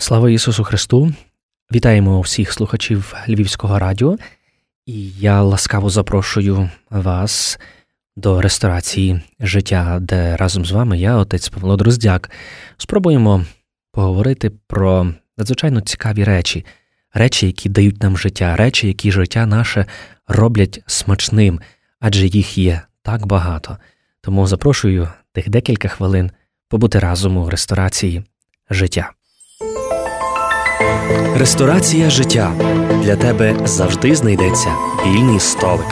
Слава Ісусу Христу! Вітаємо всіх слухачів Львівського радіо, і я ласкаво запрошую вас до ресторації життя, де разом з вами я, отець Павло Дроздяк, спробуємо поговорити про надзвичайно цікаві речі, речі, які дають нам життя, речі, які життя наше роблять смачним, адже їх є так багато. Тому запрошую тих декілька хвилин побути разом у ресторації життя. Ресторація життя для тебе завжди знайдеться вільний столик.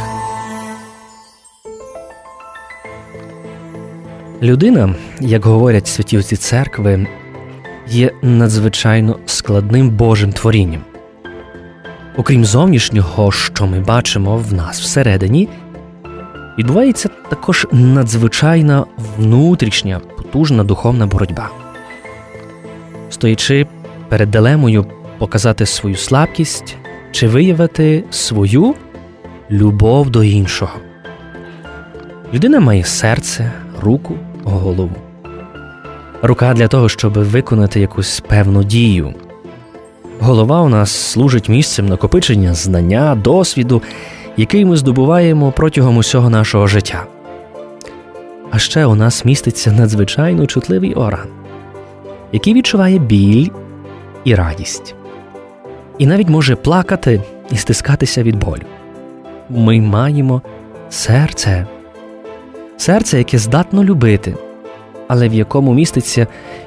Людина, як говорять святі отці церкви, є надзвичайно складним Божим творінням. Окрім зовнішнього, що ми бачимо в нас всередині, відбувається також надзвичайна внутрішня потужна духовна боротьба. Стоячи перед дилемою показати свою слабкість чи виявити свою любов до іншого. Людина має серце, руку, голову. Рука для того, щоб виконати якусь певну дію. Голова у нас служить місцем накопичення знання, досвіду, який ми здобуваємо протягом усього нашого життя. А ще у нас міститься надзвичайно чутливий орган, який відчуває біль і радість, і навіть може плакати і стискатися від болю. Ми маємо серце, серце, яке здатно любити, але в якому міститься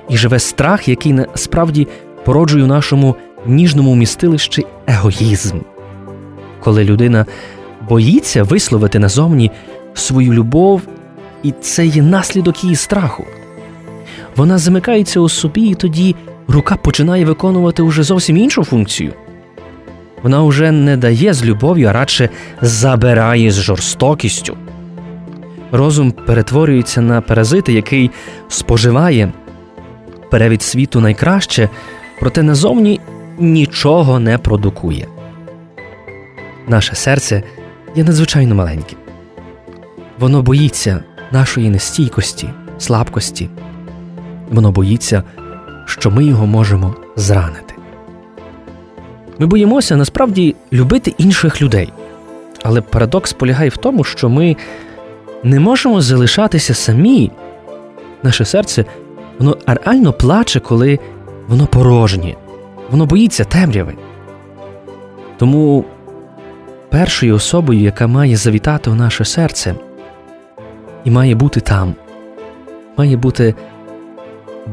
і живе страх, який насправді породжує у нашому ніжному містилищі егоїзм. Коли людина боїться висловити назовні свою любов, і це є наслідок її страху. Вона замикається у собі і тоді рука починає виконувати уже зовсім іншу функцію. Вона вже не дає з любов'ю, а радше забирає з жорстокістю. Розум перетворюється на паразита, який споживає перевід світу найкраще, проте назовні нічого не продукує. Наше серце є надзвичайно маленьким. Воно боїться нашої нестійкості, слабкості. Воно боїться що ми його можемо зранити. Ми боїмося насправді любити інших людей. Але парадокс полягає в тому, що ми не можемо залишатися самі. Наше серце воно реально плаче, коли воно порожнє, воно боїться темряви. Тому першою особою, яка має завітати у наше серце, і має бути там, має бути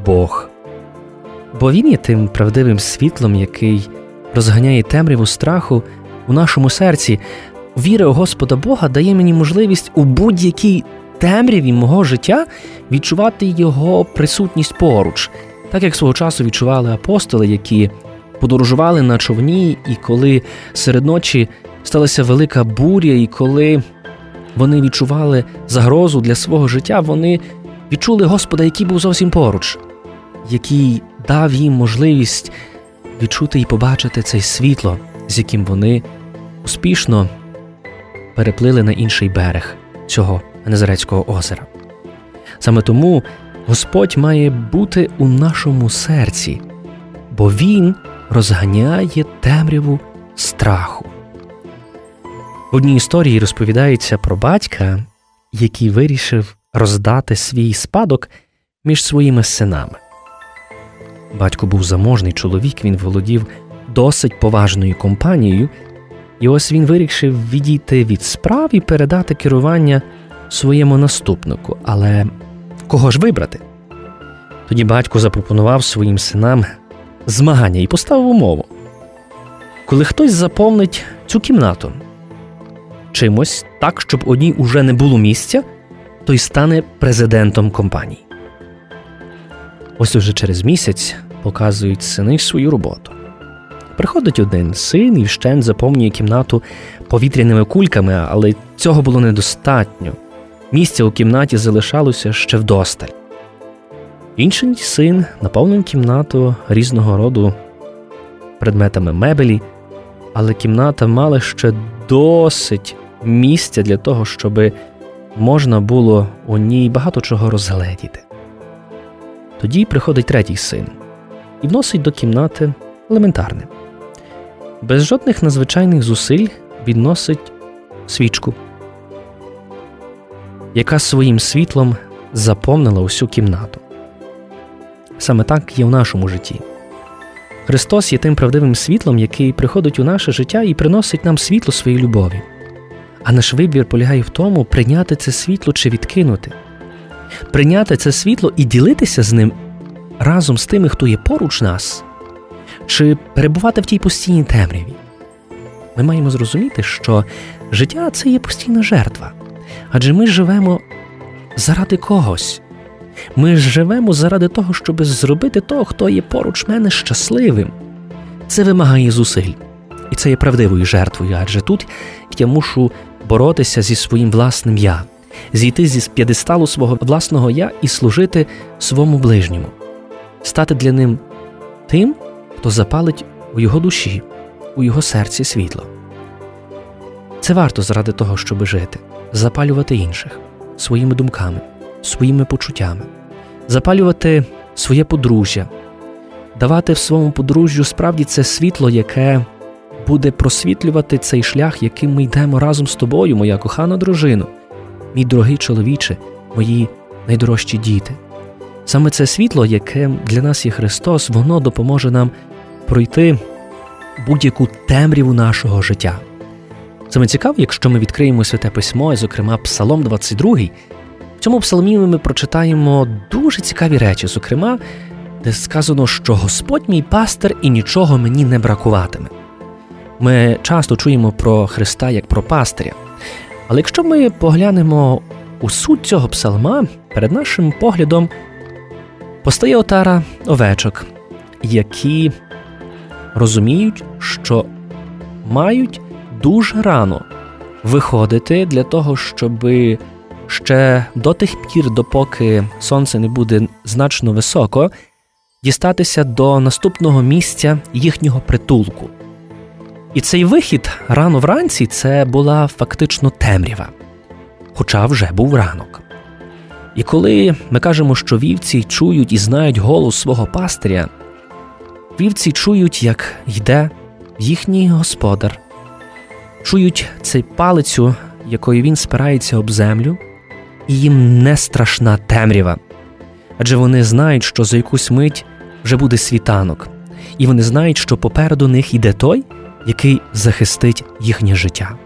Бог бо він є тим правдивим світлом, який розганяє темряву страху у нашому серці. Віра у Господа Бога дає мені можливість у будь-якій темряві мого життя відчувати його присутність поруч, так як свого часу відчували апостоли, які подорожували на човні, і коли серед ночі сталася велика буря, і коли вони відчували загрозу для свого життя, вони відчули Господа, який був зовсім поруч, який дав їм можливість відчути і побачити це світло, з яким вони успішно переплили на інший берег цього Незарецького озера. Саме тому Господь має бути у нашому серці, бо Він розганяє темряву страху. В одній історії розповідається про батька, який вирішив роздати свій спадок між своїми синами. Батько був заможний чоловік, він володів досить поважною компанією, і ось він вирішив відійти від справ і передати керування своєму наступнику. Але кого ж вибрати? Тоді батько запропонував своїм синам змагання і поставив умову. Коли хтось заповнить цю кімнату чимось так, щоб одній уже не було місця, той стане президентом компанії. Ось уже через місяць показують сини свою роботу. Приходить один син і вщент заповнює кімнату повітряними кульками, але цього було недостатньо. Місця у кімнаті залишалося ще вдосталь. Інший син наповнив кімнату різного роду предметами мебелі, але кімната мала ще досить місця для того, щоб можна було у ній багато чого розгледіти. Тоді приходить третій син і вносить до кімнати елементарне. Без жодних надзвичайних зусиль відносить свічку, яка своїм світлом заповнила усю кімнату. Саме так є в нашому житті. Христос є тим правдивим світлом, який приходить у наше життя і приносить нам світло своєї любові. А наш вибір полягає в тому, прийняти це світло чи відкинути, прийняти це світло і ділитися з ним разом з тими, хто є поруч нас, чи перебувати в тій постійній темряві. Ми маємо зрозуміти, що життя це є постійна жертва, адже ми живемо заради когось. Ми живемо заради того, щоб зробити того, хто є поруч мене щасливим. Це вимагає зусиль. І це є правдивою жертвою, адже тут я мушу боротися зі своїм власним я, зійти зі п'єдесталу свого власного я і служити своєму ближньому, стати для ним тим, хто запалить у його душі, у його серці світло. Це варто заради того, щоб жити, запалювати інших своїми думками, своїми почуттями, запалювати своє подружжя, давати в своєму подружжю справді це світло, яке буде просвітлювати цей шлях, яким ми йдемо разом з тобою, моя кохана дружина, мій дорогий чоловіче, мої найдорожчі діти. Саме це світло, яке для нас є Христос, воно допоможе нам пройти будь-яку темряву нашого життя. Саме цікаво, якщо ми відкриємо святе письмо, і, зокрема, Псалом 22, в цьому псалмі ми прочитаємо дуже цікаві речі, зокрема, де сказано, що Господь мій пастир і нічого мені не бракуватиме. Ми часто чуємо про Христа як про пастиря. Але якщо ми поглянемо у суть цього псалма, перед нашим поглядом постає отара овечок, які розуміють, що мають дуже рано виходити для того, щоб ще до тих пір, допоки сонце не буде значно високо, дістатися до наступного місця їхнього притулку. І цей вихід рано вранці це була фактично темрява, хоча вже був ранок. І коли ми кажемо, що вівці чують і знають голос свого пастиря, вівці чують, як йде їхній господар, чують цей палицю, якою він спирається об землю, і їм не страшна темрява. Адже вони знають, що за якусь мить вже буде світанок, і вони знають, що попереду них йде той, який захистить їхнє життя.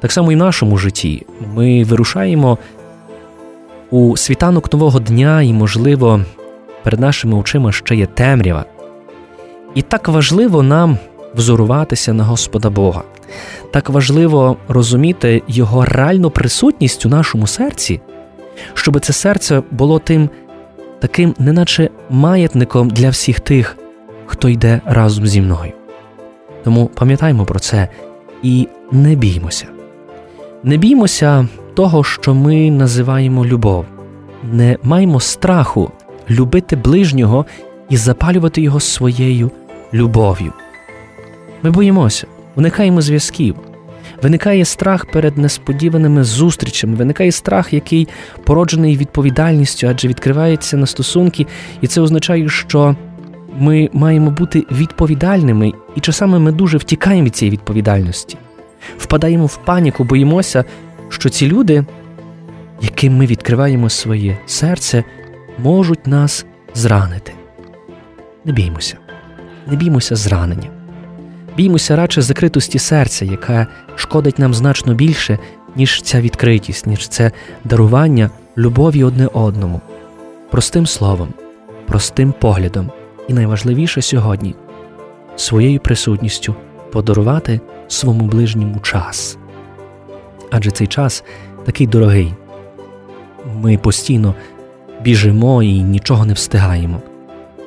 Так само і в нашому житті ми вирушаємо у світанок нового дня, і, можливо, перед нашими очима ще є темрява. І так важливо нам взоруватися на Господа Бога, так важливо розуміти Його реальну присутність у нашому серці, щоб це серце було тим таким, неначе маятником для всіх тих, хто йде разом зі мною. Тому пам'ятаймо про це і не біймося. Не біймося того, що ми називаємо любов, не маємо страху любити ближнього і запалювати його своєю любов'ю. Ми боїмося, уникаємо зв'язків. Виникає страх перед несподіваними зустрічами, виникає страх, який породжений відповідальністю, адже відкривається на стосунки, і це означає, що ми маємо бути відповідальними, і часами ми дуже втікаємо від цієї відповідальності, впадаємо в паніку, боїмося, що ці люди, яким ми відкриваємо своє серце, можуть нас зранити. Не біймося, не біймося зранення. Біймося радше закритості серця, яка шкодить нам значно більше, ніж ця відкритість, ніж це дарування любові одне одному, простим словом, простим поглядом, і найважливіше сьогодні своєю присутністю подарувати своєму ближньому час. Адже цей час такий дорогий. Ми постійно біжимо і нічого не встигаємо.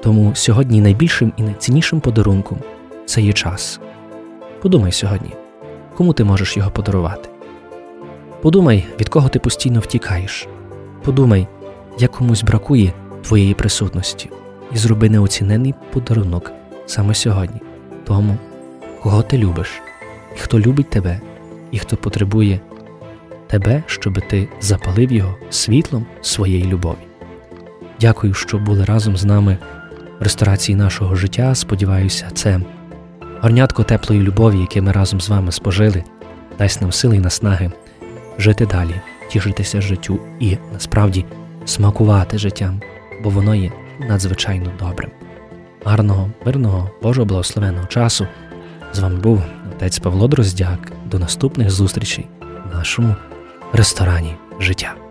Тому сьогодні найбільшим і найціннішим подарунком це є час. Подумай сьогодні, кому ти можеш його подарувати. Подумай, від кого ти постійно втікаєш. Подумай, як комусь бракує твоєї присутності, і зроби неоцінений подарунок саме сьогодні, тому, кого ти любиш, і хто любить тебе, і хто потребує тебе, щоб ти запалив його світлом своєї любові. Дякую, що були разом з нами в ресторації нашого життя. Сподіваюся, це горнятко теплої любові, яке ми разом з вами спожили, дасть нам сили і наснаги жити далі, тішитися життю і насправді смакувати життям, бо воно є надзвичайно добрим. Гарного, мирного, Божого благословеного часу. З вами був отець Павло Дроздяк. До наступних зустрічей в нашому ресторані життя.